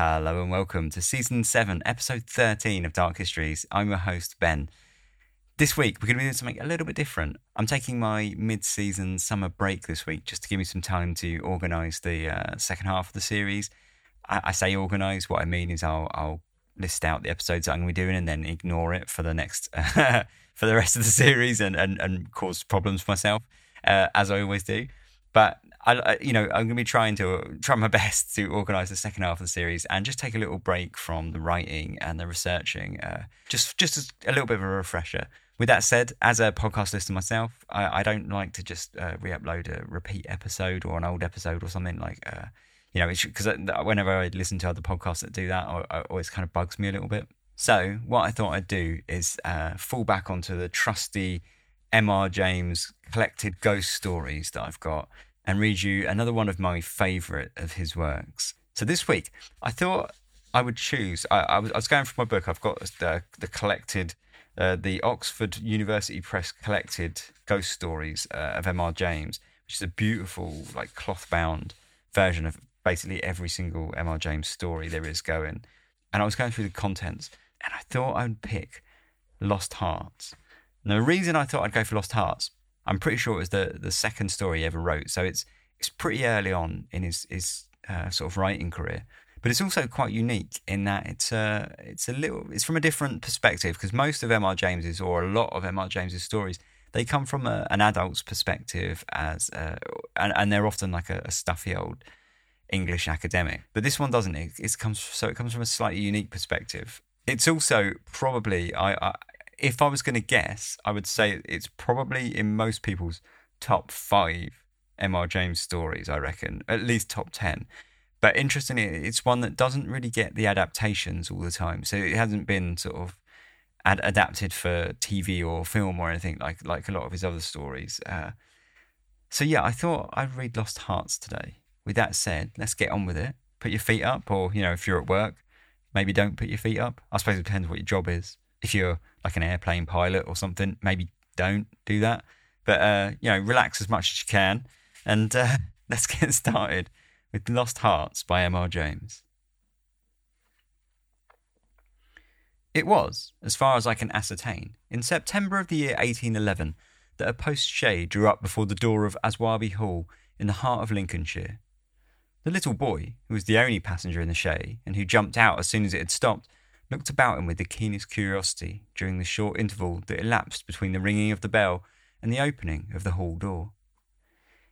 Hello and welcome to season 7, episode 13 of Dark Histories. I'm your host, Ben. This week, we're going to be doing something a little bit different. I'm taking my mid season summer break this week just to give me some time to organise the uh, second half of the series. I, I say organise, what I mean is I'll, I'll, list out the episodes that I'm going to be doing and then ignore it for the next, for the rest of the series and, and, and cause problems for myself, uh, as I always do. But I, you know, I'm going to be trying to try my best to organise the second half of the series and just take a little break from the writing and the researching, uh, just just a little bit of a refresher. With that said, as a podcast listener myself, I, I don't like to just uh, re-upload a repeat episode or an old episode or something like, uh, you know, because whenever I listen to other podcasts that do that, it always kind of bugs me a little bit. So what I thought I'd do is uh, fall back onto the trusty M.R. James collected ghost stories that I've got and read you another one of my favourite of his works. So this week, I thought I would choose. I, I, was, I was, going for my book. I've got the, the collected, uh, the Oxford University Press collected ghost stories uh, of M.R. James, which is a beautiful, like cloth bound version of basically every single M.R. James story there is going. And I was going through the contents, and I thought I'd pick Lost Hearts. And the reason I thought I'd go for Lost Hearts I'm pretty sure it was the the second story he ever wrote. So it's it's pretty early on in his his uh, sort of writing career. But it's also quite unique in that it's a uh, it's a little it's from a different perspective because most of M.R. James's or a lot of M.R. James's stories they come from a, an adult's perspective as uh, and, and they're often like a, a, stuffy old English academic. But this one doesn't. It, it comes so it comes from a slightly unique perspective. It's also probably I, I if I was going to guess, I would say it's probably in most people's top five M.R. James stories, I reckon, at least top 10. But interestingly, it's one that doesn't really get the adaptations all the time. So it hasn't been sort of ad- adapted for TV or film or anything like, like a lot of his other stories. Uh, so yeah, I thought I'd read Lost Hearts today. With that said, let's get on with it. Put your feet up, or, you know, if you're at work, maybe don't put your feet up. I suppose it depends what your job is. If you're like an airplane pilot or something, maybe don't do that. But uh, you know, relax as much as you can, and uh, let's get started with Lost Hearts by M.R. James. It was, as far as I can ascertain, in September of the year 1811 that a post shay drew up before the door of Aswarby Hall in the heart of Lincolnshire. The little boy, who was the only passenger in the shay and who jumped out as soon as it had stopped, looked about him with the keenest curiosity during the short interval that elapsed between the ringing of the bell and the opening of the hall door.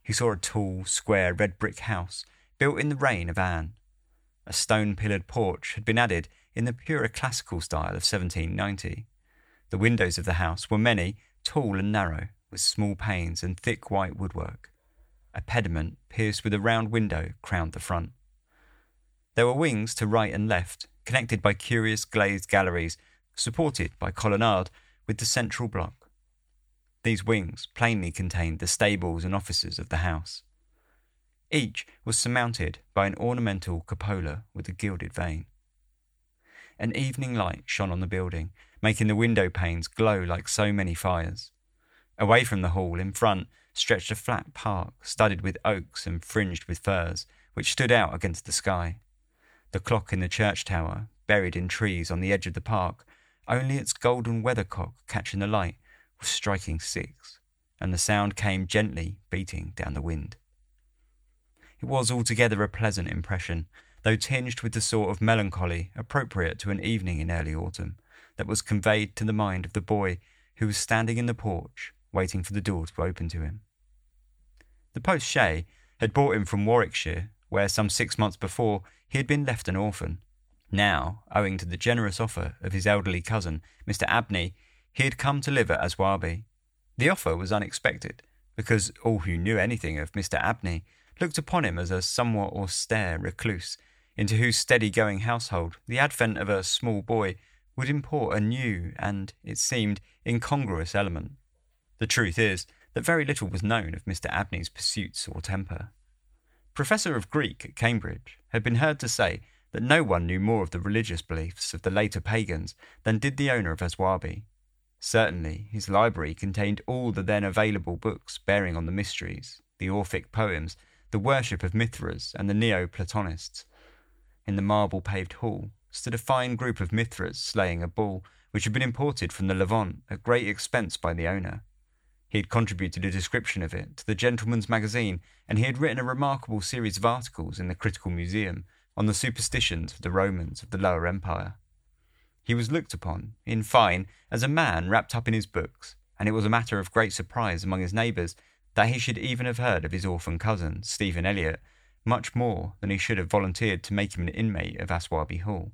He saw a tall, square, red brick house built in the reign of Anne. A stone pillared porch had been added in the purer classical style of 1790. The windows of the house were many, tall and narrow, with small panes and thick white woodwork. A pediment pierced with a round window crowned the front. There were wings to right and left, connected by curious glazed galleries, supported by colonnade with the central block. These wings plainly contained the stables and offices of the house. Each was surmounted by an ornamental cupola with a gilded vane. An evening light shone on the building, making the window panes glow like so many fires. Away from the hall, in front, stretched a flat park studded with oaks and fringed with firs, which stood out against the sky. The clock in the church tower, buried in trees on the edge of the park, only its golden weathercock catching the light, was striking six, and the sound came gently beating down the wind. It was altogether a pleasant impression, though tinged with the sort of melancholy appropriate to an evening in early autumn, that was conveyed to the mind of the boy who was standing in the porch, waiting for the door to open to him. The post shay had brought him from Warwickshire, where some six months before he had been left an orphan. Now, owing to the generous offer of his elderly cousin, Mr. Abney, he had come to live at Aswarby. The offer was unexpected, because all who knew anything of Mr. Abney looked upon him as a somewhat austere recluse, into whose steady going household the advent of a small boy would import a new and, it seemed, incongruous element. The truth is that very little was known of Mr. Abney's pursuits or temper. Professor of Greek at Cambridge had been heard to say that no one knew more of the religious beliefs of the later pagans than did the owner of Aswarby. Certainly, his library contained all the then available books bearing on the mysteries, the Orphic poems, the worship of Mithras, and the Neo Platonists. in the marble paved hall, stood a fine group of Mithras slaying a bull which had been imported from the Levant at great expense by the owner. He had contributed a description of it to the Gentleman's Magazine, and he had written a remarkable series of articles in the Critical Museum on the superstitions of the Romans of the Lower Empire. He was looked upon, in fine, as a man wrapped up in his books, and it was a matter of great surprise among his neighbours that he should even have heard of his orphan cousin, Stephen Elliott, much more than he should have volunteered to make him an inmate of Aswarby Hall.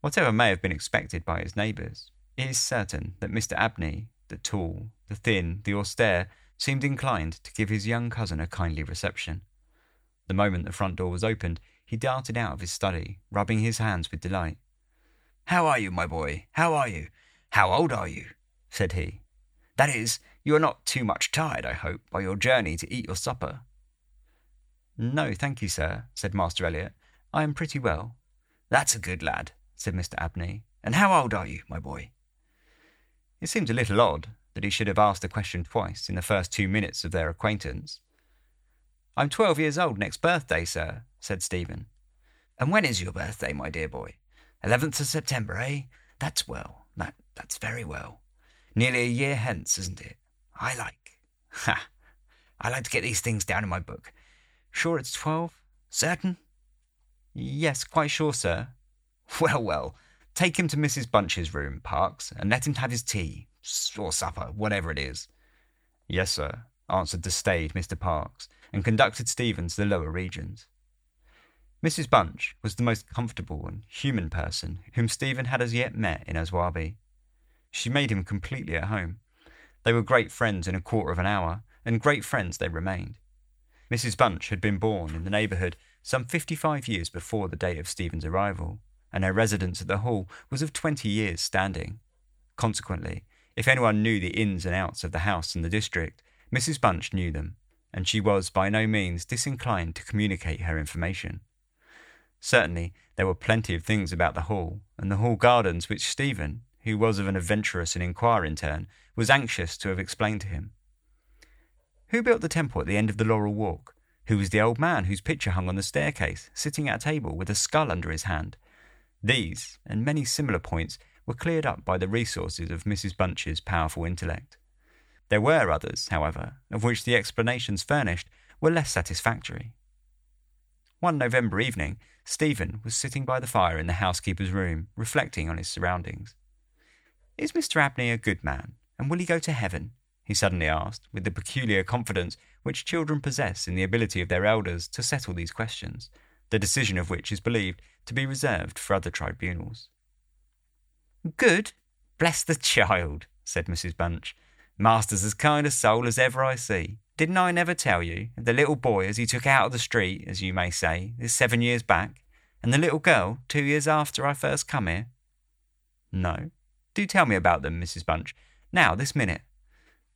Whatever may have been expected by his neighbours, it is certain that Mr. Abney, the tall, the thin, the austere, seemed inclined to give his young cousin a kindly reception. The moment the front door was opened, he darted out of his study, rubbing his hands with delight. How are you, my boy? How are you? How old are you? said he. That is, you are not too much tired, I hope, by your journey to eat your supper. No, thank you, sir, said Master Elliott. I am pretty well. That's a good lad, said Mr. Abney. And how old are you, my boy? It seemed a little odd that he should have asked the question twice in the first two minutes of their acquaintance. I'm twelve years old next birthday, sir, said Stephen. And when is your birthday, my dear boy? Eleventh of September, eh? That's well. That that's very well. Nearly a year hence, isn't it? I like. Ha! I like to get these things down in my book. Sure it's twelve? Certain? Yes, quite sure, sir. Well, well. Take him to Mrs. Bunch's room, Parkes, and let him have his tea, or supper, whatever it is. Yes, sir, answered the staid Mr. Parkes, and conducted Stephen to the lower regions. Mrs. Bunch was the most comfortable and human person whom Stephen had as yet met in Aswarby. She made him completely at home. They were great friends in a quarter of an hour, and great friends they remained. Mrs. Bunch had been born in the neighbourhood some fifty five years before the date of Stephen's arrival, and her residence at the Hall was of twenty years' standing. Consequently, if anyone knew the ins and outs of the house and the district, Mrs. Bunch knew them, and she was by no means disinclined to communicate her information. Certainly, there were plenty of things about the Hall and the Hall gardens which Stephen, who was of an adventurous and inquiring turn, was anxious to have explained to him. Who built the temple at the end of the Laurel Walk? Who was the old man whose picture hung on the staircase, sitting at a table with a skull under his hand? These, and many similar points, were cleared up by the resources of Mrs. Bunch's powerful intellect. There were others, however, of which the explanations furnished were less satisfactory. One November evening, Stephen was sitting by the fire in the housekeeper's room, reflecting on his surroundings. Is Mr. Abney a good man, and will he go to heaven? he suddenly asked, with the peculiar confidence which children possess in the ability of their elders to settle these questions, the decision of which is believed to be reserved for other tribunals. Good? Bless the child, said Mrs. Bunch. Master's as kind a soul as ever I see. Didn't I never tell you of the little boy as he took out of the street, as you may say, this seven years back, and the little girl two years after I first come here? No. Do tell me about them, Mrs. Bunch. Now, this minute.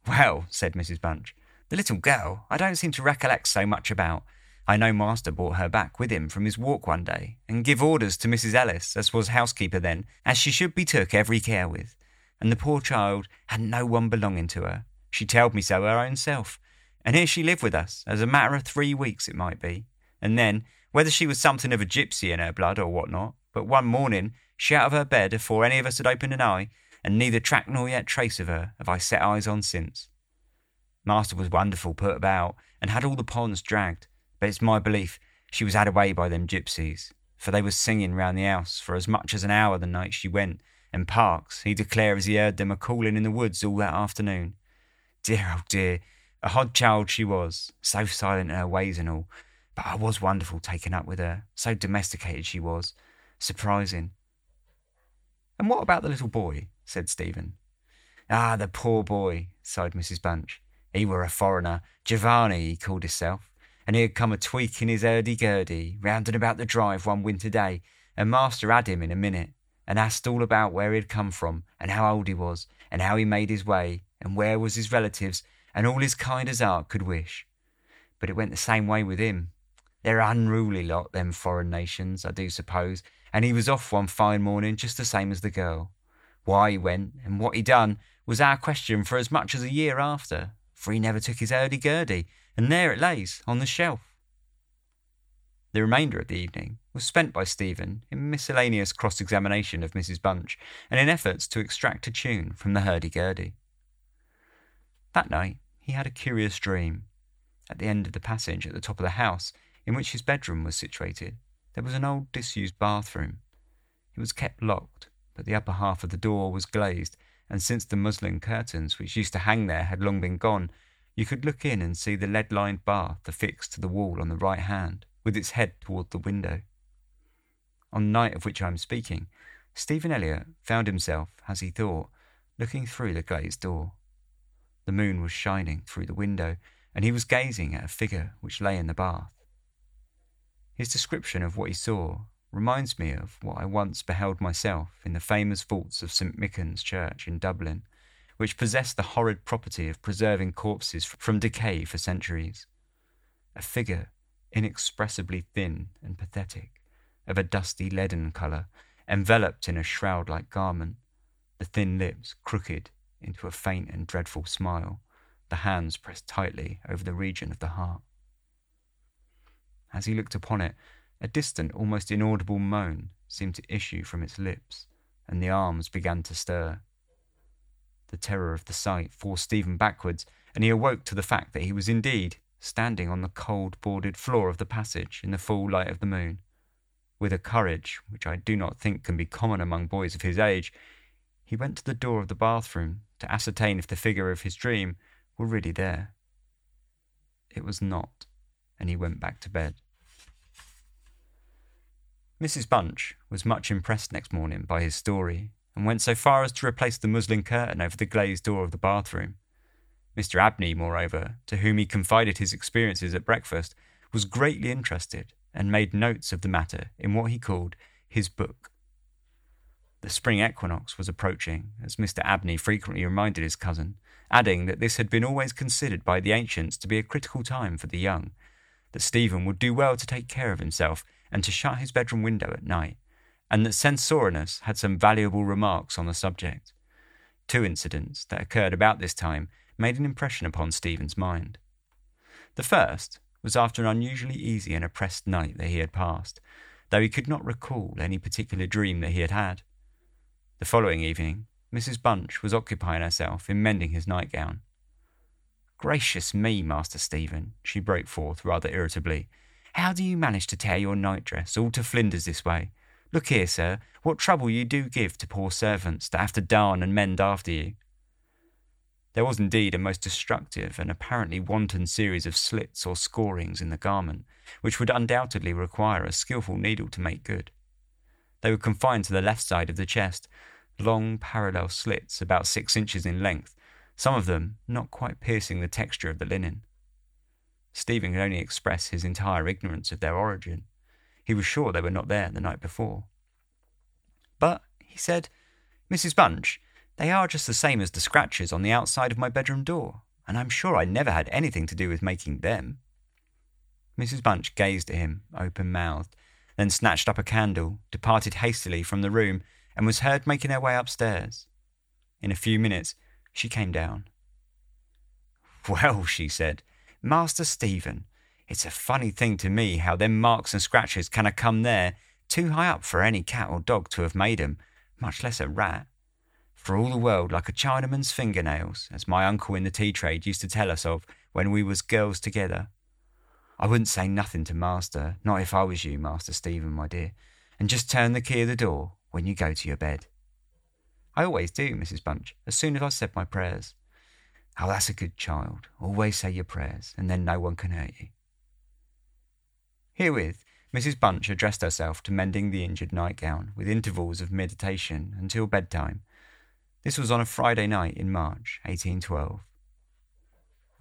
Well, said Mrs. Bunch, the little girl I don't seem to recollect so much about. I know Master brought her back with him from his walk one day, and give orders to Mrs. Ellis, as was housekeeper then, as she should be took every care with. And the poor child had no one belonging to her. She telled me so her own self. And here she lived with us, as a matter of three weeks it might be. And then, whether she was something of a gipsy in her blood or what not, but one morning she out of her bed afore any of us had opened an eye, and neither track nor yet trace of her have I set eyes on since. Master was wonderful put about, and had all the ponds dragged but it's my belief she was had away by them gypsies, for they was singing round the house for as much as an hour the night she went, and Parkes, he declare as he heard them a calling in the woods all that afternoon. Dear, oh dear, a hod child she was, so silent in her ways and all, but I was wonderful taken up with her, so domesticated she was, surprising. And what about the little boy? said Stephen. Ah, the poor boy, sighed Mrs. Bunch. He were a foreigner, Giovanni he called himself and he had come a tweaking his hurdy-gurdy round and about the drive one winter day, and master had him in a minute, and asked all about where he had come from, and how old he was, and how he made his way, and where was his relatives, and all his kind as heart could wish. But it went the same way with him. They're unruly lot, them foreign nations, I do suppose, and he was off one fine morning just the same as the girl. Why he went, and what he done, was our question for as much as a year after, for he never took his hurdy-gurdy, and there it lays on the shelf. The remainder of the evening was spent by Stephen in miscellaneous cross examination of Mrs. Bunch and in efforts to extract a tune from the hurdy gurdy. That night, he had a curious dream. At the end of the passage at the top of the house, in which his bedroom was situated, there was an old disused bathroom. It was kept locked, but the upper half of the door was glazed, and since the muslin curtains which used to hang there had long been gone, you could look in and see the lead lined bath affixed to the wall on the right hand, with its head toward the window. On the night of which I am speaking, Stephen Elliott found himself, as he thought, looking through the glazed door. The moon was shining through the window, and he was gazing at a figure which lay in the bath. His description of what he saw reminds me of what I once beheld myself in the famous vaults of St. Michan's Church in Dublin, which possessed the horrid property of preserving corpses from decay for centuries. A figure inexpressibly thin and pathetic, of a dusty leaden colour, enveloped in a shroud like garment, the thin lips crooked into a faint and dreadful smile, the hands pressed tightly over the region of the heart. As he looked upon it, a distant, almost inaudible moan seemed to issue from its lips, and the arms began to stir. The terror of the sight forced Stephen backwards, and he awoke to the fact that he was indeed standing on the cold boarded floor of the passage in the full light of the moon. With a courage which I do not think can be common among boys of his age, he went to the door of the bathroom to ascertain if the figure of his dream were really there. It was not, and he went back to bed. Mrs. Bunch was much impressed next morning by his story and went so far as to replace the muslin curtain over the glazed door of the bathroom. Mr. Abney, moreover, to whom he confided his experiences at breakfast, was greatly interested and made notes of the matter in what he called his book. The spring equinox was approaching, as Mr. Abney frequently reminded his cousin, adding that this had been always considered by the ancients to be a critical time for the young, that Stephen would do well to take care of himself and to shut his bedroom window at night, and that Censorinus had some valuable remarks on the subject. Two incidents that occurred about this time made an impression upon Stephen's mind. The first was after an unusually easy and oppressed night that he had passed, though he could not recall any particular dream that he had had. The following evening, Mrs. Bunch was occupying herself in mending his nightgown. Gracious me, Master Stephen, she broke forth rather irritably. How do you manage to tear your nightdress all to flinders this way? Look here, sir, what trouble you do give to poor servants that have to darn and mend after you. There was indeed a most destructive and apparently wanton series of slits or scorings in the garment, which would undoubtedly require a skilful needle to make good. They were confined to the left side of the chest, long parallel slits about six inches in length, some of them not quite piercing the texture of the linen. Stephen could only express his entire ignorance of their origin. He was sure they were not there the night before. But, he said, Mrs. Bunch, they are just the same as the scratches on the outside of my bedroom door, and I'm sure I never had anything to do with making them. Mrs. Bunch gazed at him, open mouthed, then snatched up a candle, departed hastily from the room, and was heard making her way upstairs. In a few minutes, she came down. Well, she said, Master Stephen, it's a funny thing to me how them marks and scratches can have come there, too high up for any cat or dog to have made 'em, much less a rat. For all the world like a Chinaman's fingernails, as my uncle in the tea trade used to tell us of when we was girls together. I wouldn't say nothing to master, not if I was you, Master Stephen, my dear, and just turn the key of the door when you go to your bed. I always do, Mrs. Bunch, as soon as I said my prayers. Oh, that's a good child. Always say your prayers, and then no one can hurt you. Herewith, Mrs. Bunch addressed herself to mending the injured nightgown, with intervals of meditation until bedtime. This was on a Friday night in March, 1812.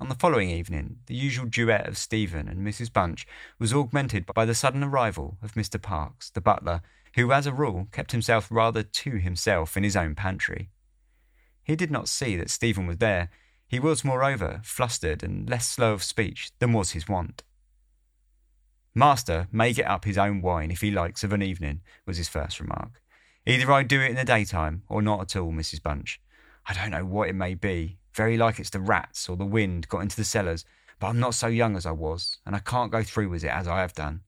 On the following evening, the usual duet of Stephen and Mrs. Bunch was augmented by the sudden arrival of Mr. Parkes, the butler, who, as a rule, kept himself rather to himself in his own pantry. He did not see that Stephen was there, he was, moreover, flustered and less slow of speech than was his wont. Master may get up his own wine if he likes of an evening, was his first remark. Either I do it in the daytime or not at all, Mrs. Bunch. I don't know what it may be. Very like it's the rats or the wind got into the cellars, but I'm not so young as I was, and I can't go through with it as I have done.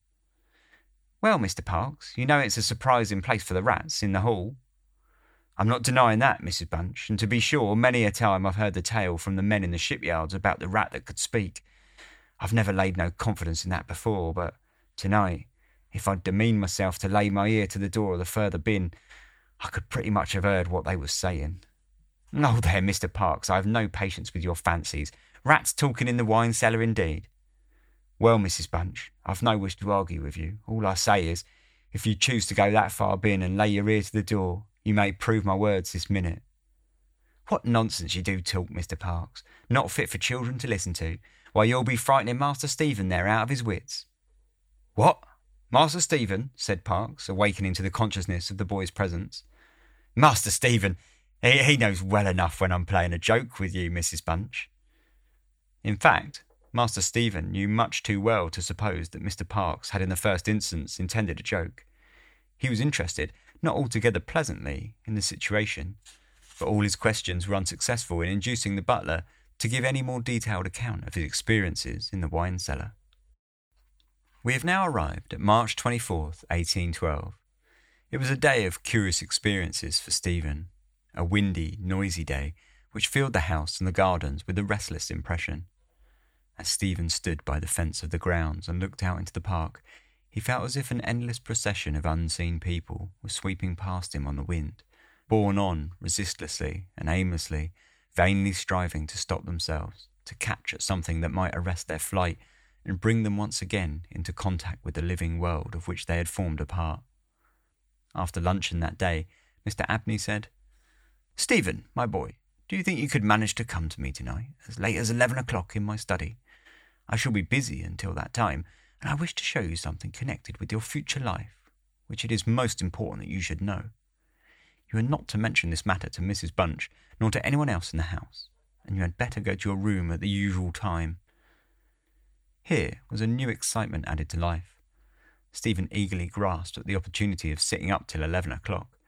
Well, Mr. Parkes, you know it's a surprising place for the rats in the hall. I'm not denying that, Mrs. Bunch, and to be sure, many a time I've heard the tale from the men in the shipyards about the rat that could speak. I've never laid no confidence in that before, but tonight, if I'd demeaned myself to lay my ear to the door of the further bin, I could pretty much have heard what they was saying. Oh, there, Mr. Parkes, I have no patience with your fancies. Rats talking in the wine cellar, indeed. Well, Mrs. Bunch, I've no wish to argue with you. All I say is, if you choose to go that far bin and lay your ear to the door, you may prove my words this minute. What nonsense you do talk, Mr. Parkes. Not fit for children to listen to. Why, you'll be frightening Master Stephen there out of his wits. What? Master Stephen? said Parkes, awakening to the consciousness of the boy's presence. Master Stephen, he, he knows well enough when I'm playing a joke with you, Mrs. Bunch. In fact, Master Stephen knew much too well to suppose that Mr. Parkes had in the first instance intended a joke. He was interested, not altogether pleasantly, in the situation, but all his questions were unsuccessful in inducing the butler to give any more detailed account of his experiences in the wine cellar. We have now arrived at March 24th, 1812. It was a day of curious experiences for Stephen, a windy, noisy day which filled the house and the gardens with a restless impression. As Stephen stood by the fence of the grounds and looked out into the park, he felt as if an endless procession of unseen people was sweeping past him on the wind, borne on resistlessly and aimlessly, vainly striving to stop themselves, to catch at something that might arrest their flight and bring them once again into contact with the living world of which they had formed a part. After luncheon that day, Mr. Abney said, Stephen, my boy, do you think you could manage to come to me tonight, as late as eleven o'clock in my study? I shall be busy until that time, and I wish to show you something connected with your future life, which it is most important that you should know. You are not to mention this matter to Mrs. Bunch, nor to anyone else in the house, and you had better go to your room at the usual time. Here was a new excitement added to life. Stephen eagerly grasped at the opportunity of sitting up till eleven o'clock.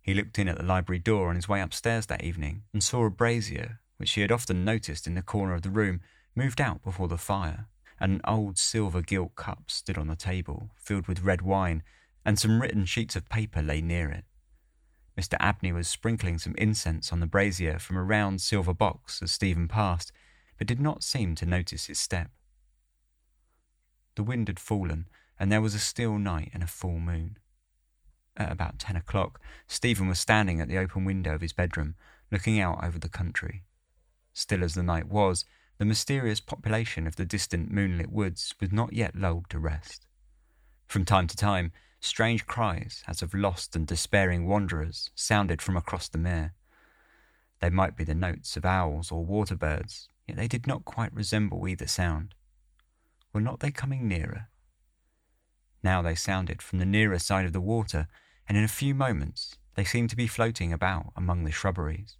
He looked in at the library door on his way upstairs that evening and saw a brazier, which he had often noticed in the corner of the room, moved out before the fire, and an old silver gilt cup stood on the table, filled with red wine, and some written sheets of paper lay near it. Mr. Abney was sprinkling some incense on the brazier from a round silver box as Stephen passed, but did not seem to notice his step. The wind had fallen, and there was a still night and a full moon. At about ten o'clock, Stephen was standing at the open window of his bedroom, looking out over the country. Still as the night was, the mysterious population of the distant moonlit woods was not yet lulled to rest. From time to time, strange cries, as of lost and despairing wanderers, sounded from across the mere. They might be the notes of owls or water birds, yet they did not quite resemble either sound. Were not they coming nearer? Now they sounded from the nearer side of the water, and in a few moments they seemed to be floating about among the shrubberies.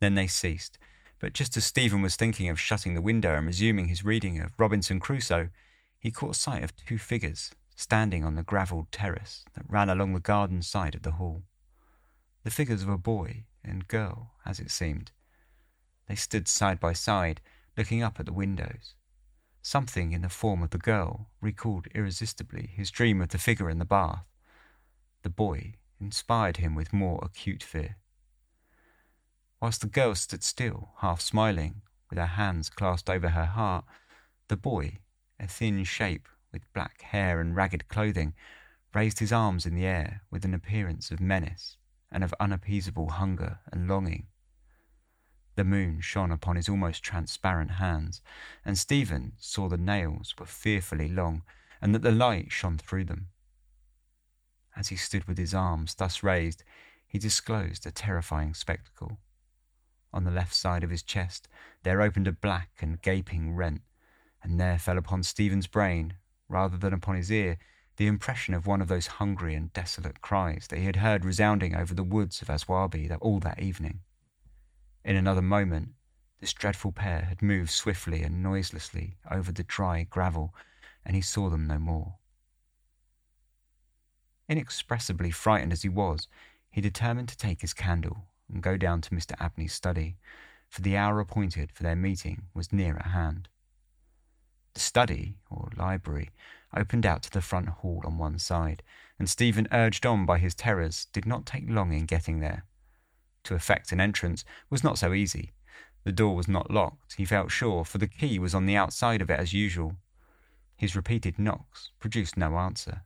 Then they ceased, but just as Stephen was thinking of shutting the window and resuming his reading of Robinson Crusoe, he caught sight of two figures standing on the gravelled terrace that ran along the garden side of the hall. The figures of a boy and girl, as it seemed. They stood side by side, looking up at the windows. Something in the form of the girl recalled irresistibly his dream of the figure in the bath. The boy inspired him with more acute fear whilst the girl stood still, half smiling, with her hands clasped over her heart. The boy, a thin shape with black hair and ragged clothing, raised his arms in the air with an appearance of menace and of unappeasable hunger and longing. The moon shone upon his almost transparent hands, and Stephen saw the nails were fearfully long and that the light shone through them. As he stood with his arms thus raised, he disclosed a terrifying spectacle. On the left side of his chest there opened a black and gaping rent, and there fell upon Stephen's brain, rather than upon his ear, the impression of one of those hungry and desolate cries that he had heard resounding over the woods of Aswarby all that evening. In another moment, this dreadful pair had moved swiftly and noiselessly over the dry gravel, and he saw them no more. Inexpressibly frightened as he was, he determined to take his candle and go down to Mr. Abney's study, for the hour appointed for their meeting was near at hand. The study, or library, opened out to the front hall on one side, and Stephen, urged on by his terrors, did not take long in getting there. To effect an entrance was not so easy. The door was not locked, he felt sure, for the key was on the outside of it as usual. His repeated knocks produced no answer.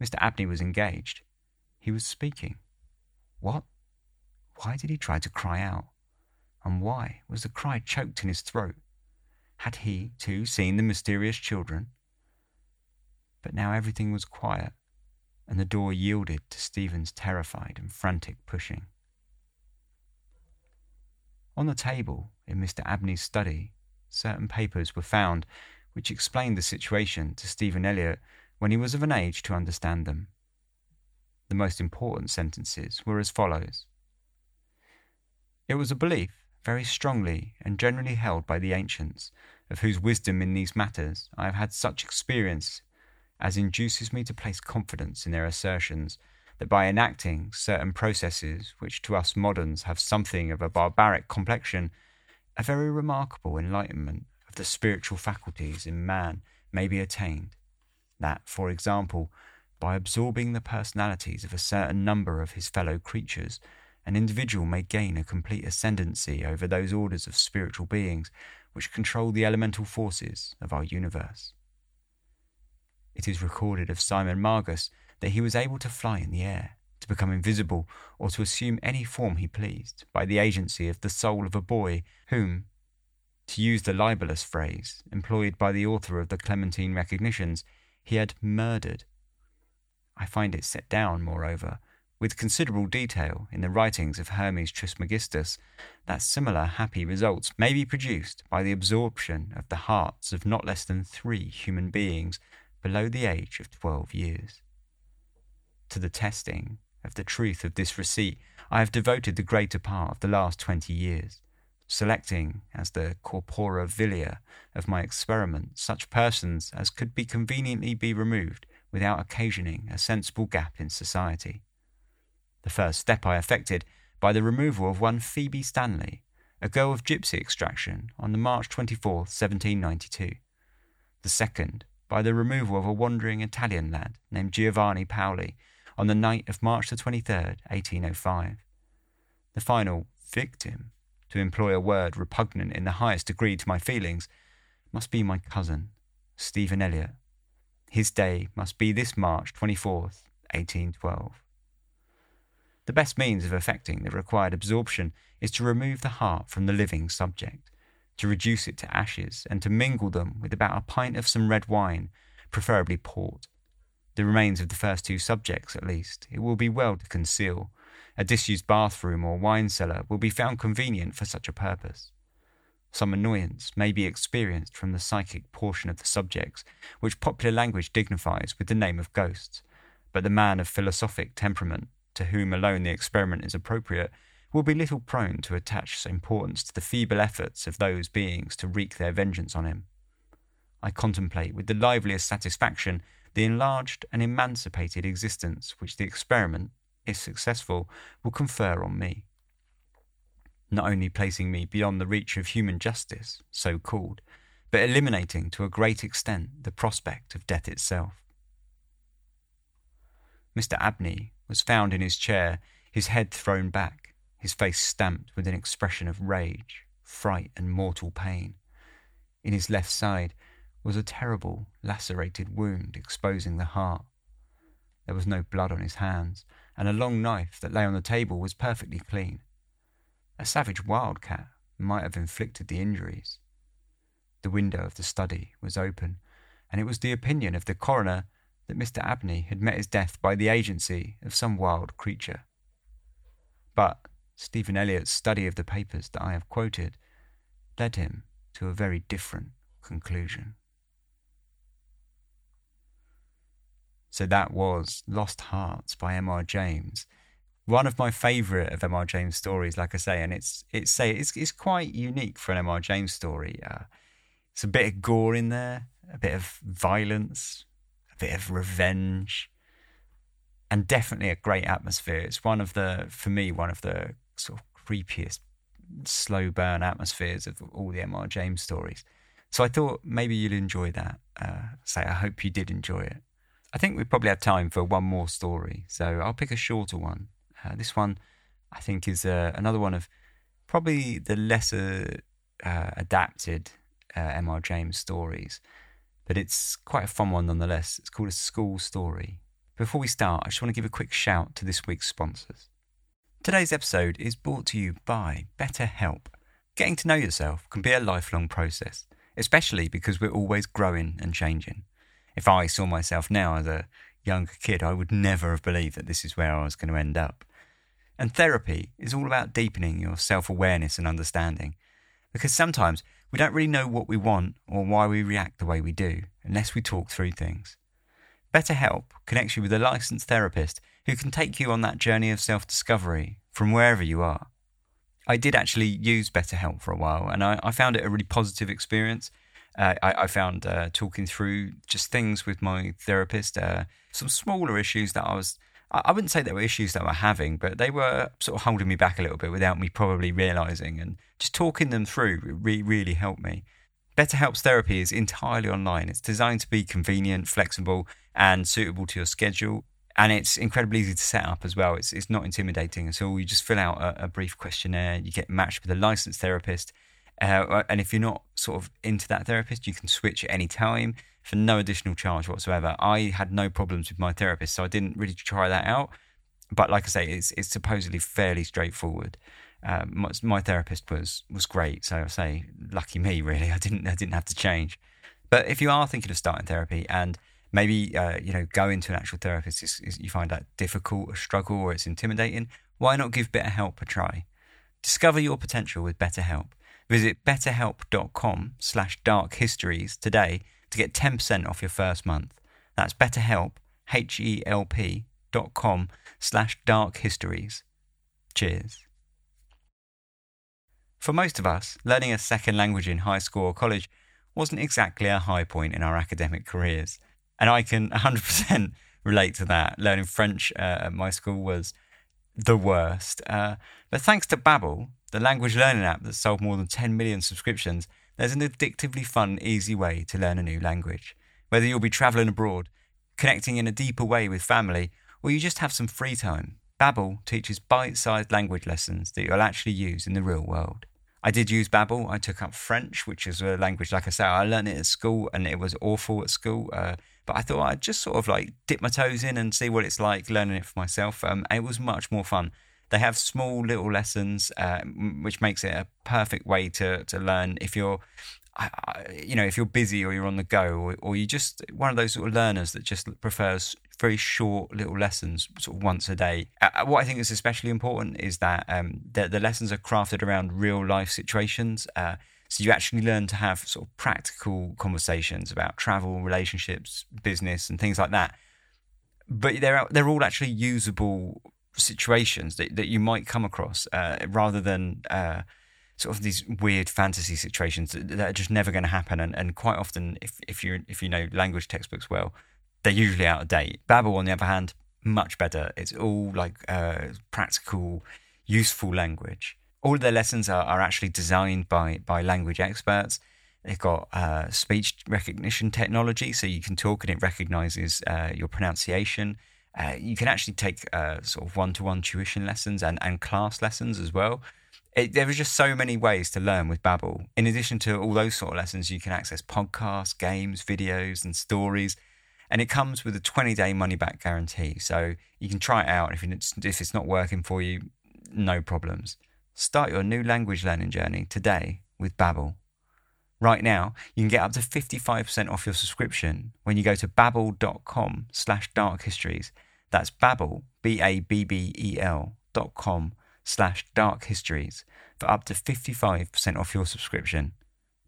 Mr. Abney was engaged. He was speaking. What? Why did he try to cry out? And why was the cry choked in his throat? Had he, too, seen the mysterious children? But now everything was quiet, and the door yielded to Stephen's terrified and frantic pushing. On the table in Mr. Abney's study, certain papers were found which explained the situation to Stephen Elliott when he was of an age to understand them. The most important sentences were as follows It was a belief, very strongly and generally held by the ancients, of whose wisdom in these matters I have had such experience as induces me to place confidence in their assertions that by enacting certain processes which to us moderns have something of a barbaric complexion, a very remarkable enlightenment of the spiritual faculties in man may be attained. That, for example, by absorbing the personalities of a certain number of his fellow creatures, an individual may gain a complete ascendancy over those orders of spiritual beings which control the elemental forces of our universe. It is recorded of Simon Magus that he was able to fly in the air, to become invisible, or to assume any form he pleased by the agency of the soul of a boy whom, to use the libellous phrase employed by the author of the Clementine Recognitions, he had murdered. I find it set down, moreover, with considerable detail in the writings of Hermes Trismegistus, that similar happy results may be produced by the absorption of the hearts of not less than three human beings below the age of twelve years. To the testing of the truth of this receipt, I have devoted the greater part of the last twenty years selecting as the corpora vilia of my experiment such persons as could be conveniently be removed without occasioning a sensible gap in society. The first step I effected by the removal of one Phoebe Stanley, a girl of gypsy extraction, on the March 24, 1792. The second by the removal of a wandering Italian lad named Giovanni Paoli on the night of March the 23rd, 1805. The final victim to employ a word repugnant in the highest degree to my feelings, must be my cousin, Stephen Elliott. His day must be this March 24th, 1812. The best means of effecting the required absorption is to remove the heart from the living subject, to reduce it to ashes, and to mingle them with about a pint of some red wine, preferably port. The remains of the first two subjects, at least, it will be well to conceal, a disused bathroom or wine cellar will be found convenient for such a purpose. Some annoyance may be experienced from the psychic portion of the subjects, which popular language dignifies with the name of ghosts, but the man of philosophic temperament, to whom alone the experiment is appropriate, will be little prone to attach importance to the feeble efforts of those beings to wreak their vengeance on him. I contemplate with the liveliest satisfaction the enlarged and emancipated existence which the experiment if successful, will confer on me. Not only placing me beyond the reach of human justice, so called, but eliminating to a great extent the prospect of death itself. Mr. Abney was found in his chair, his head thrown back, his face stamped with an expression of rage, fright, and mortal pain. In his left side was a terrible lacerated wound exposing the heart. There was no blood on his hands, and a long knife that lay on the table was perfectly clean. A savage wildcat might have inflicted the injuries. The window of the study was open, and it was the opinion of the coroner that Mr. Abney had met his death by the agency of some wild creature. But Stephen Elliott's study of the papers that I have quoted led him to a very different conclusion. So that was Lost Hearts by M.R. James. One of my favourite of M.R. James stories, like I say, and it's it's say it's it's quite unique for an M.R. James story. Uh, it's a bit of gore in there, a bit of violence, a bit of revenge, and definitely a great atmosphere. It's one of the, for me, one of the sort of creepiest slow burn atmospheres of all the M.R. James stories. So I thought maybe you'd enjoy that. Uh, say, I hope you did enjoy it. I think we probably have time for one more story, so I'll pick a shorter one. Uh, this one, I think, is uh, another one of probably the lesser uh, adapted uh, M.R. James stories, but it's quite a fun one nonetheless. It's called A School Story. Before we start, I just want to give a quick shout to this week's sponsors. Today's episode is brought to you by BetterHelp. Getting to know yourself can be a lifelong process, especially because we're always growing and changing. If I saw myself now as a younger kid, I would never have believed that this is where I was going to end up. And therapy is all about deepening your self awareness and understanding. Because sometimes we don't really know what we want or why we react the way we do unless we talk through things. BetterHelp connects you with a licensed therapist who can take you on that journey of self discovery from wherever you are. I did actually use BetterHelp for a while and I, I found it a really positive experience. Uh, I, I, found uh, talking through just things with my therapist, uh, some smaller issues that I was I wouldn't say there were issues that I were having, but they were sort of holding me back a little bit without me probably realizing. And just talking them through really, really helped me. BetterHelp's therapy is entirely online. It's designed to be convenient, flexible, and suitable to your schedule. And it's incredibly easy to set up as well. It's, it's not intimidating at all. You just fill out a, a brief questionnaire, you get matched with a licensed therapist. Uh, and if you're not sort of into that therapist, you can switch at any time for no additional charge whatsoever. I had no problems with my therapist, so I didn't really try that out. But like I say, it's it's supposedly fairly straightforward. Um, my, my, therapist was was great, so I say lucky me. Really, I didn't I didn't have to change. But if you are thinking of starting therapy and maybe uh, you know go into an actual therapist, it's, it's, you find that difficult, a struggle, or it's intimidating, why not give BetterHelp a try? Discover your potential with BetterHelp. Visit betterhelp.com slash dark histories today to get 10% off your first month. That's betterhelp, H-E-L-P dot com slash dark histories. Cheers. For most of us, learning a second language in high school or college wasn't exactly a high point in our academic careers. And I can 100% relate to that. Learning French uh, at my school was the worst. Uh, but thanks to Babbel, the language learning app that's sold more than 10 million subscriptions, there's an addictively fun, easy way to learn a new language. Whether you'll be travelling abroad, connecting in a deeper way with family, or you just have some free time, Babbel teaches bite-sized language lessons that you'll actually use in the real world. I did use Babbel. I took up French, which is a language, like I said, I learned it at school and it was awful at school. Uh, but I thought I'd just sort of like dip my toes in and see what it's like learning it for myself. Um, it was much more fun. They have small little lessons, uh, which makes it a perfect way to to learn if you're you know, if you're busy or you're on the go, or, or you're just one of those sort of learners that just prefers very short little lessons, sort of once a day. Uh, uh, what I think is especially important is that um, the, the, lessons are crafted around real life situations. Uh, so you actually learn to have sort of practical conversations about travel, relationships, business, and things like that. But they're they're all actually usable situations that, that you might come across uh, rather than uh, sort of these weird fantasy situations that, that are just never going to happen. And, and quite often, if, if you if you know language textbooks well, they're usually out of date. Babbel, on the other hand, much better. It's all like uh, practical, useful language. All their lessons are, are actually designed by by language experts. They've got uh, speech recognition technology, so you can talk and it recognizes uh, your pronunciation. Uh, you can actually take uh, sort of one-to-one tuition lessons and, and class lessons as well. It, there are just so many ways to learn with Babbel. In addition to all those sort of lessons, you can access podcasts, games, videos, and stories. And it comes with a 20-day money-back guarantee, so you can try it out. If it's, if it's not working for you, no problems. Start your new language learning journey today with Babbel. Right now, you can get up to 55% off your subscription when you go to babbel.com slash darkhistories that's Babbel, B-A-B-B-E-L dot com slash dark histories for up to 55% off your subscription.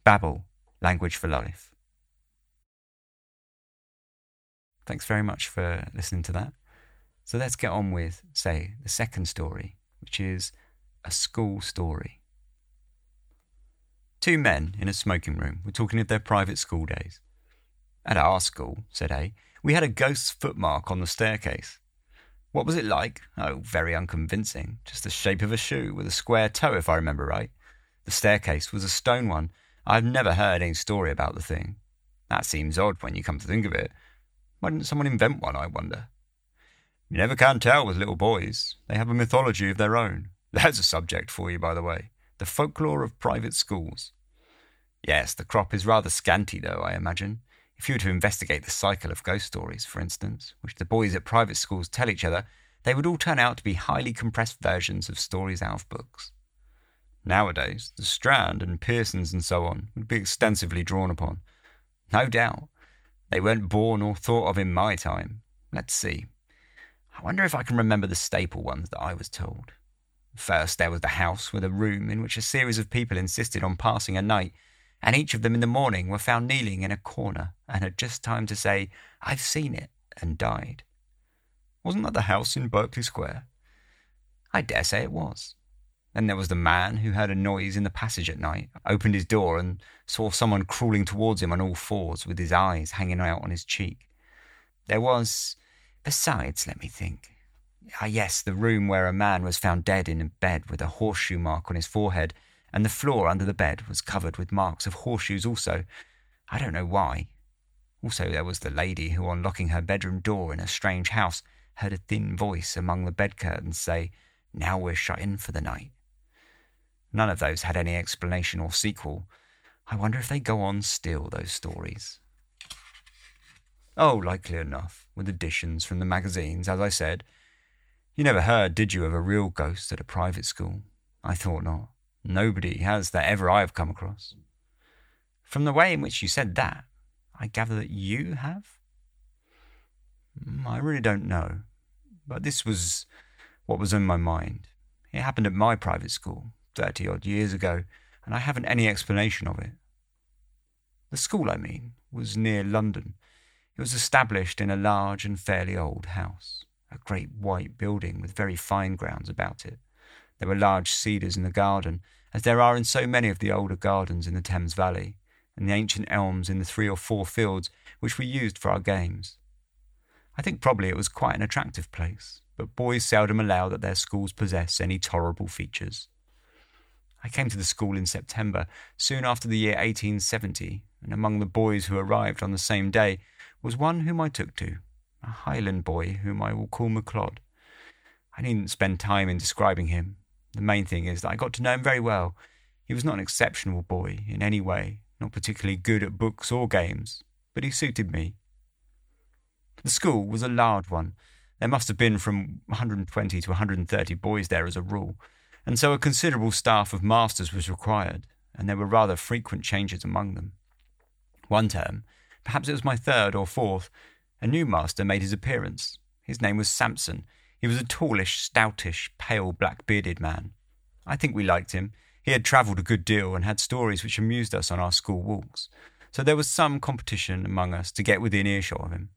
Babbel, language for life. Thanks very much for listening to that. So let's get on with, say, the second story, which is a school story. Two men in a smoking room were talking of their private school days. At our school, said A, we had a ghost's footmark on the staircase. What was it like? Oh, very unconvincing. Just the shape of a shoe with a square toe, if I remember right. The staircase was a stone one. I've never heard any story about the thing. That seems odd when you come to think of it. Why didn't someone invent one, I wonder? You never can tell with little boys. They have a mythology of their own. There's a subject for you, by the way the folklore of private schools. Yes, the crop is rather scanty, though, I imagine. If you were to investigate the cycle of ghost stories, for instance, which the boys at private schools tell each other, they would all turn out to be highly compressed versions of stories out of books. Nowadays, the Strand and Pearson's and so on would be extensively drawn upon. No doubt. They weren't born or thought of in my time. Let's see. I wonder if I can remember the staple ones that I was told. First, there was the house with a room in which a series of people insisted on passing a night, and each of them in the morning were found kneeling in a corner and had just time to say, I've seen it, and died. Wasn't that the house in Berkeley Square? I dare say it was. Then there was the man who heard a noise in the passage at night, opened his door, and saw someone crawling towards him on all fours with his eyes hanging out on his cheek. There was, besides, let me think. Ah, yes, the room where a man was found dead in a bed with a horseshoe mark on his forehead, and the floor under the bed was covered with marks of horseshoes also. I don't know why. Also, there was the lady who, on locking her bedroom door in a strange house, heard a thin voice among the bed curtains say, Now we're shut in for the night. None of those had any explanation or sequel. I wonder if they go on still, those stories. Oh, likely enough, with additions from the magazines, as I said. You never heard, did you, of a real ghost at a private school? I thought not. Nobody has that ever I have come across. From the way in which you said that, I gather that you have? Mm, I really don't know. But this was what was in my mind. It happened at my private school, 30 odd years ago, and I haven't any explanation of it. The school, I mean, was near London. It was established in a large and fairly old house, a great white building with very fine grounds about it. There were large cedars in the garden, as there are in so many of the older gardens in the Thames Valley, and the ancient elms in the three or four fields which we used for our games. I think probably it was quite an attractive place, but boys seldom allow that their schools possess any tolerable features. I came to the school in September, soon after the year 1870, and among the boys who arrived on the same day was one whom I took to, a Highland boy whom I will call McLeod. I needn't spend time in describing him. The main thing is that I got to know him very well. He was not an exceptional boy in any way, not particularly good at books or games, but he suited me. The school was a large one. There must have been from 120 to 130 boys there as a rule and so a considerable staff of masters was required, and there were rather frequent changes among them. One term, perhaps it was my third or fourth, a new master made his appearance. His name was Sampson. He was a tallish, stoutish, pale, black bearded man. I think we liked him. He had travelled a good deal and had stories which amused us on our school walks, so there was some competition among us to get within earshot of him.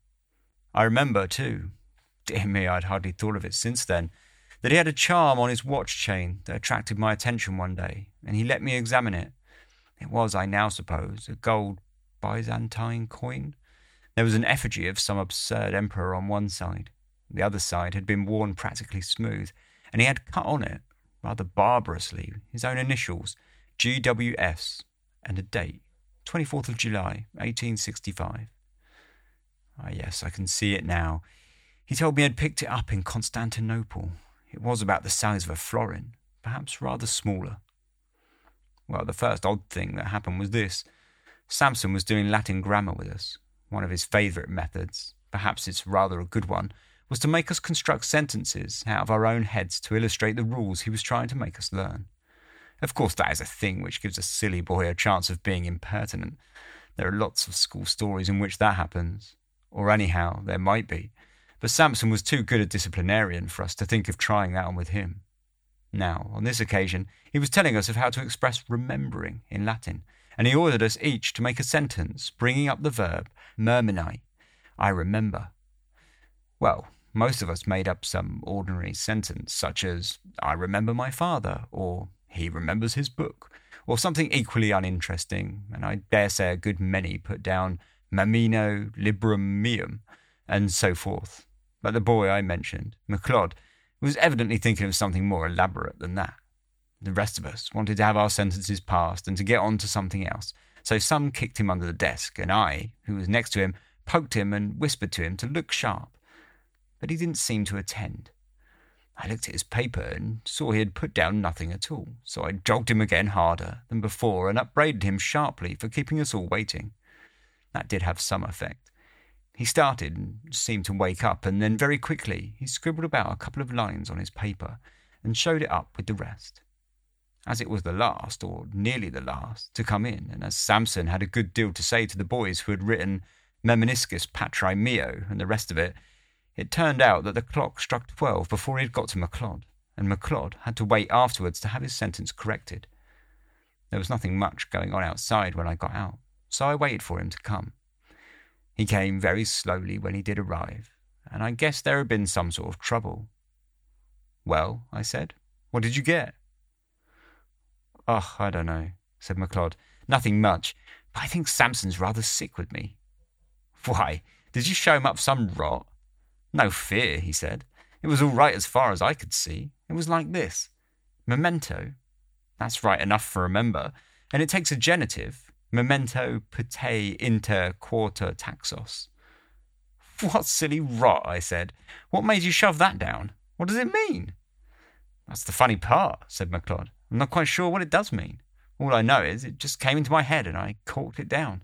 I remember, too, dear me, I'd hardly thought of it since then, that he had a charm on his watch chain that attracted my attention one day, and he let me examine it. It was, I now suppose, a gold Byzantine coin. There was an effigy of some absurd emperor on one side. The other side had been worn practically smooth, and he had cut on it, rather barbarously, his own initials, GWS, and a date, 24th of July, 1865. Ah, yes, I can see it now. He told me he had picked it up in Constantinople, it was about the size of a florin, perhaps rather smaller. Well, the first odd thing that happened was this. Sampson was doing Latin grammar with us. One of his favourite methods, perhaps it's rather a good one, was to make us construct sentences out of our own heads to illustrate the rules he was trying to make us learn. Of course, that is a thing which gives a silly boy a chance of being impertinent. There are lots of school stories in which that happens. Or anyhow, there might be. But Sampson was too good a disciplinarian for us to think of trying that on with him. Now, on this occasion, he was telling us of how to express remembering in Latin, and he ordered us each to make a sentence bringing up the verb memini, I remember. Well, most of us made up some ordinary sentence, such as, I remember my father, or he remembers his book, or something equally uninteresting, and I dare say a good many put down memino librum meum, and so forth. But the boy I mentioned, McLeod, was evidently thinking of something more elaborate than that. The rest of us wanted to have our sentences passed and to get on to something else. So some kicked him under the desk, and I, who was next to him, poked him and whispered to him to look sharp. But he didn't seem to attend. I looked at his paper and saw he had put down nothing at all, so I jogged him again harder than before and upbraided him sharply for keeping us all waiting. That did have some effect. He started and seemed to wake up, and then very quickly he scribbled about a couple of lines on his paper and showed it up with the rest. As it was the last, or nearly the last, to come in, and as Sampson had a good deal to say to the boys who had written Meminiscimus Patri Meo and the rest of it, it turned out that the clock struck twelve before he had got to McLeod, and McLeod had to wait afterwards to have his sentence corrected. There was nothing much going on outside when I got out, so I waited for him to come. He came very slowly when he did arrive, and I guessed there had been some sort of trouble. Well, I said, what did you get? Oh, I don't know, said McLeod. Nothing much, but I think Sampson's rather sick with me. Why, did you show him up some rot? No fear, he said. It was all right as far as I could see. It was like this Memento. That's right enough for remember. And it takes a genitive. Memento putei inter quatuor taxos. What silly rot, I said. What made you shove that down? What does it mean? That's the funny part, said McLeod. I'm not quite sure what it does mean. All I know is it just came into my head and I corked it down.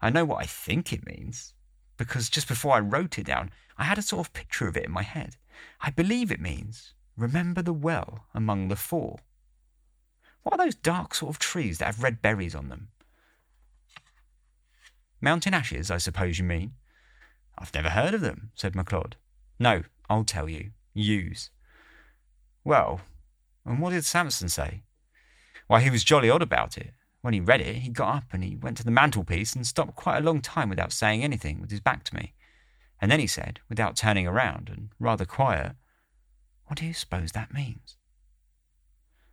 I know what I think it means, because just before I wrote it down, I had a sort of picture of it in my head. I believe it means, remember the well among the four. What are those dark sort of trees that have red berries on them? Mountain ashes, I suppose you mean? I've never heard of them, said McLeod. No, I'll tell you. Yews. Well, and what did Sampson say? Why, he was jolly odd about it. When he read it, he got up and he went to the mantelpiece and stopped quite a long time without saying anything with his back to me. And then he said, without turning around and rather quiet, What do you suppose that means?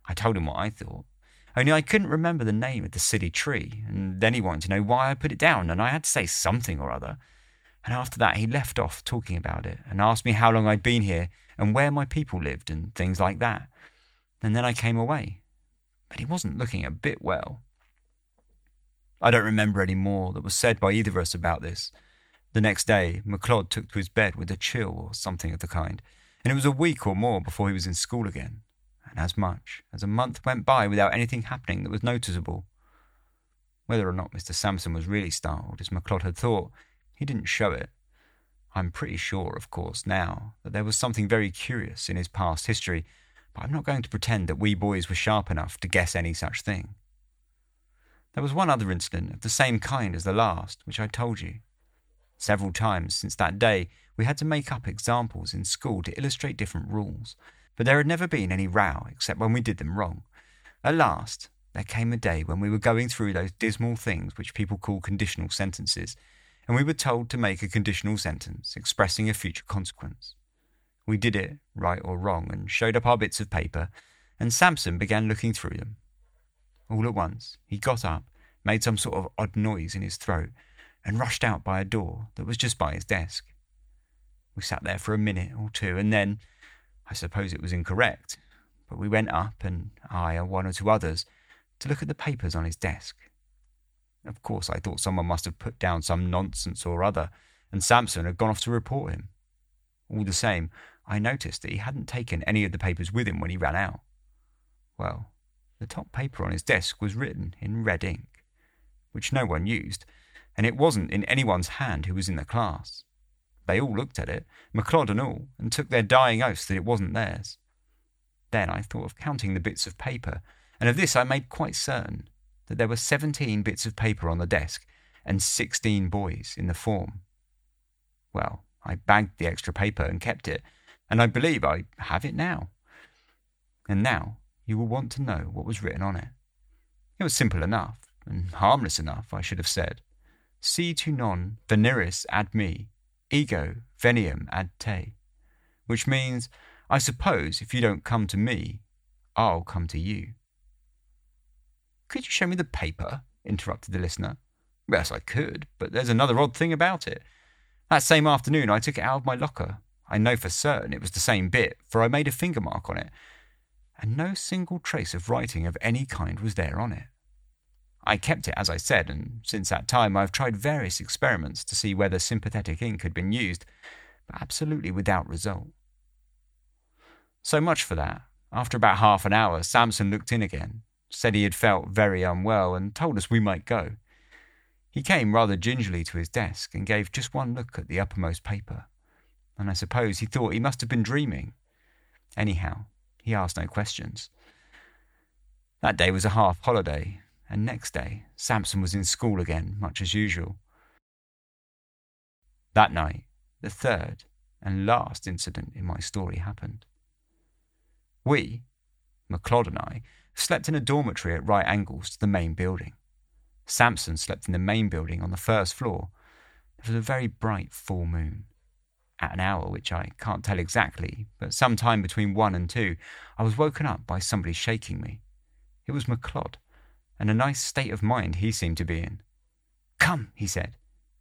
I told him what I thought, only I couldn't remember the name of the silly tree, and then he wanted to know why I put it down, and I had to say something or other. And after that, he left off talking about it and asked me how long I'd been here and where my people lived and things like that. And then I came away. But he wasn't looking a bit well. I don't remember any more that was said by either of us about this, the next day, McLeod took to his bed with a chill or something of the kind, and it was a week or more before he was in school again, and as much as a month went by without anything happening that was noticeable. Whether or not Mr. Sampson was really startled, as McLeod had thought, he didn't show it. I'm pretty sure, of course, now, that there was something very curious in his past history, but I'm not going to pretend that we boys were sharp enough to guess any such thing. There was one other incident of the same kind as the last, which I told you. Several times since that day, we had to make up examples in school to illustrate different rules, but there had never been any row except when we did them wrong. At last, there came a day when we were going through those dismal things which people call conditional sentences, and we were told to make a conditional sentence expressing a future consequence. We did it, right or wrong, and showed up our bits of paper, and Sampson began looking through them. All at once, he got up, made some sort of odd noise in his throat, and rushed out by a door that was just by his desk. We sat there for a minute or two, and then, I suppose it was incorrect, but we went up, and I and one or two others, to look at the papers on his desk. Of course, I thought someone must have put down some nonsense or other, and Sampson had gone off to report him. All the same, I noticed that he hadn't taken any of the papers with him when he ran out. Well, the top paper on his desk was written in red ink, which no one used, and it wasn't in anyone's hand who was in the class. They all looked at it, McLeod and all, and took their dying oaths that it wasn't theirs. Then I thought of counting the bits of paper, and of this I made quite certain that there were seventeen bits of paper on the desk and sixteen boys in the form. Well, I bagged the extra paper and kept it, and I believe I have it now. And now you will want to know what was written on it. It was simple enough, and harmless enough, I should have said si tu non veneris ad me, ego veniam ad te, which means, I suppose if you don't come to me, I'll come to you. Could you show me the paper? interrupted the listener. Yes, I could, but there's another odd thing about it. That same afternoon, I took it out of my locker. I know for certain it was the same bit, for I made a finger mark on it. And no single trace of writing of any kind was there on it. I kept it as I said, and since that time I've tried various experiments to see whether sympathetic ink had been used, but absolutely without result. So much for that. After about half an hour, Sampson looked in again, said he had felt very unwell, and told us we might go. He came rather gingerly to his desk and gave just one look at the uppermost paper, and I suppose he thought he must have been dreaming. Anyhow, he asked no questions. That day was a half holiday, and next day Sampson was in school again, much as usual. That night, the third and last incident in my story happened. We, McLeod and I, slept in a dormitory at right angles to the main building. Sampson slept in the main building on the first floor. It was a very bright full moon. At an hour which I can't tell exactly, but some time between one and two, I was woken up by somebody shaking me. It was McLeod and a nice state of mind he seemed to be in. Come, he said.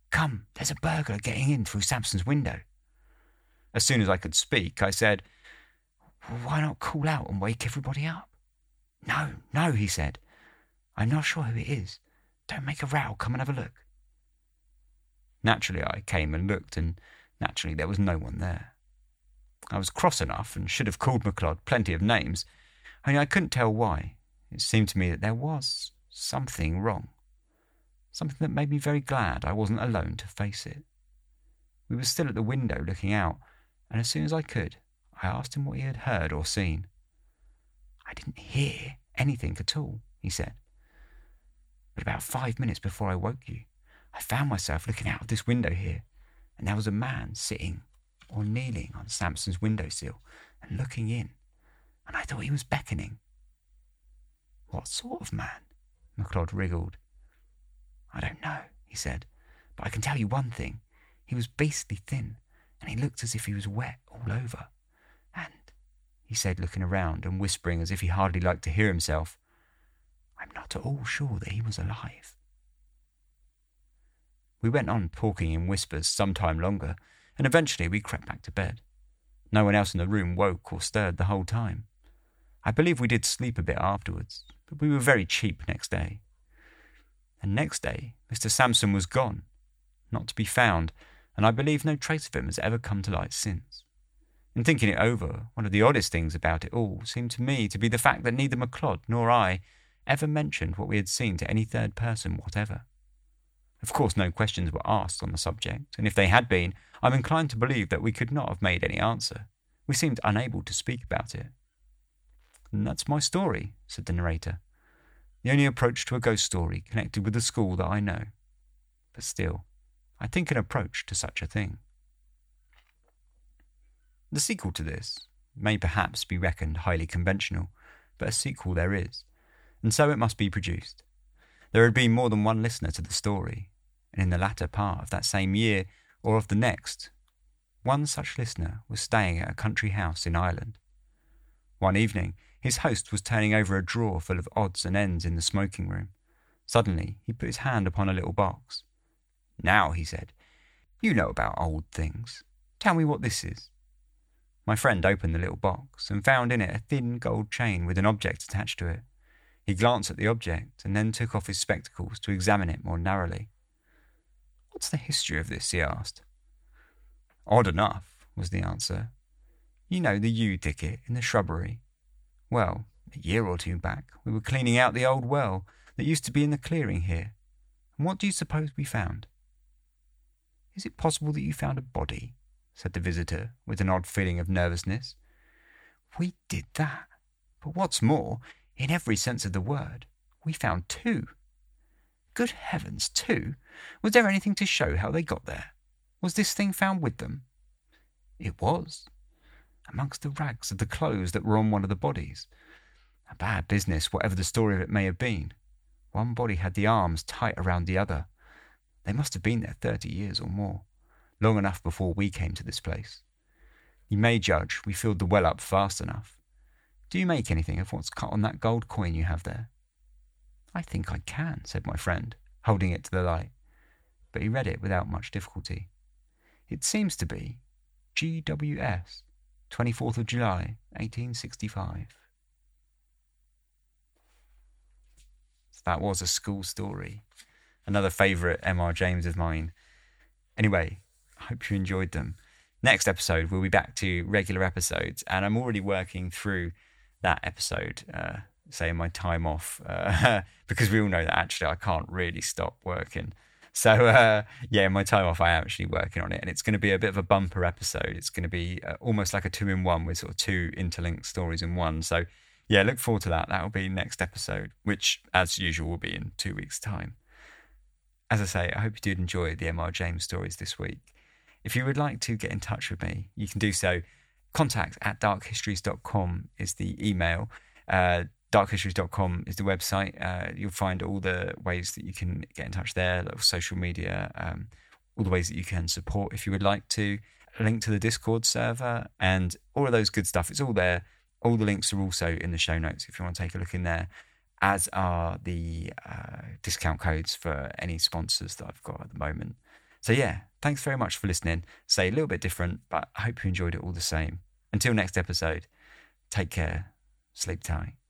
Come, there's a burglar getting in through Sampson's window. As soon as I could speak, I said, Why not call out and wake everybody up? No, no, he said. I'm not sure who it is. Don't make a row, come and have a look. Naturally, I came and looked, and naturally, there was no one there. I was cross enough and should have called McLeod plenty of names, only I couldn't tell why. It seemed to me that there was something wrong. Something that made me very glad I wasn't alone to face it. We were still at the window looking out, and as soon as I could, I asked him what he had heard or seen. I didn't hear anything at all, he said. But about five minutes before I woke you, I found myself looking out of this window here, and there was a man sitting or kneeling on Sampson's windowsill and looking in, and I thought he was beckoning. What sort of man? McLeod wriggled. I don't know, he said, but I can tell you one thing. He was beastly thin, and he looked as if he was wet all over. And, he said, looking around and whispering as if he hardly liked to hear himself, I'm not at all sure that he was alive. We went on talking in whispers some time longer, and eventually we crept back to bed. No one else in the room woke or stirred the whole time. I believe we did sleep a bit afterwards, but we were very cheap next day. And next day, Mr. Sampson was gone, not to be found, and I believe no trace of him has ever come to light since. In thinking it over, one of the oddest things about it all seemed to me to be the fact that neither McLeod nor I ever mentioned what we had seen to any third person whatever. Of course, no questions were asked on the subject, and if they had been, I'm inclined to believe that we could not have made any answer. We seemed unable to speak about it. And that's my story, said the narrator. The only approach to a ghost story connected with the school that I know. But still, I think an approach to such a thing. The sequel to this may perhaps be reckoned highly conventional, but a sequel there is, and so it must be produced. There had been more than one listener to the story, and in the latter part of that same year, or of the next, one such listener was staying at a country house in Ireland. One evening, his host was turning over a drawer full of odds and ends in the smoking room. Suddenly, he put his hand upon a little box. Now, he said, you know about old things. Tell me what this is. My friend opened the little box and found in it a thin gold chain with an object attached to it. He glanced at the object and then took off his spectacles to examine it more narrowly. What's the history of this? he asked. Odd enough, was the answer. You know the yew ticket in the shrubbery. Well, a year or two back, we were cleaning out the old well that used to be in the clearing here. And what do you suppose we found? Is it possible that you found a body? said the visitor, with an odd feeling of nervousness. We did that. But what's more, in every sense of the word, we found two. Good heavens, two? Was there anything to show how they got there? Was this thing found with them? It was amongst the rags of the clothes that were on one of the bodies. A bad business, whatever the story of it may have been. One body had the arms tight around the other. They must have been there thirty years or more, long enough before we came to this place. You may judge we filled the well up fast enough. Do you make anything of what's cut on that gold coin you have there? I think I can, said my friend, holding it to the light. But he read it without much difficulty. It seems to be GWS, 24th of July, 1865. So that was a school story. Another favourite M.R. James of mine. Anyway, I hope you enjoyed them. Next episode, we'll be back to regular episodes, and I'm already working through that episode. Uh, say my time off, uh, because we all know that actually I can't really stop working. So uh, yeah, my time off, I am actually working on it, and it's going to be a bit of a bumper episode. It's going to be uh, almost like a two in one with sort of two interlinked stories in one. So yeah, look forward to that. That will be next episode, which as usual will be in two weeks' time. As I say, I hope you did enjoy the MR James stories this week. If you would like to get in touch with me, you can do so. Contact at darkhistories.com is the email. Uh, darkhistories.com is the website. Uh, you'll find all the ways that you can get in touch there, social media, um, all the ways that you can support if you would like to. A link to the Discord server and all of those good stuff. It's all there. All the links are also in the show notes if you want to take a look in there, as are the uh, discount codes for any sponsors that I've got at the moment. So, yeah, thanks very much for listening. Say a little bit different, but I hope you enjoyed it all the same. Until next episode, take care, sleep tight.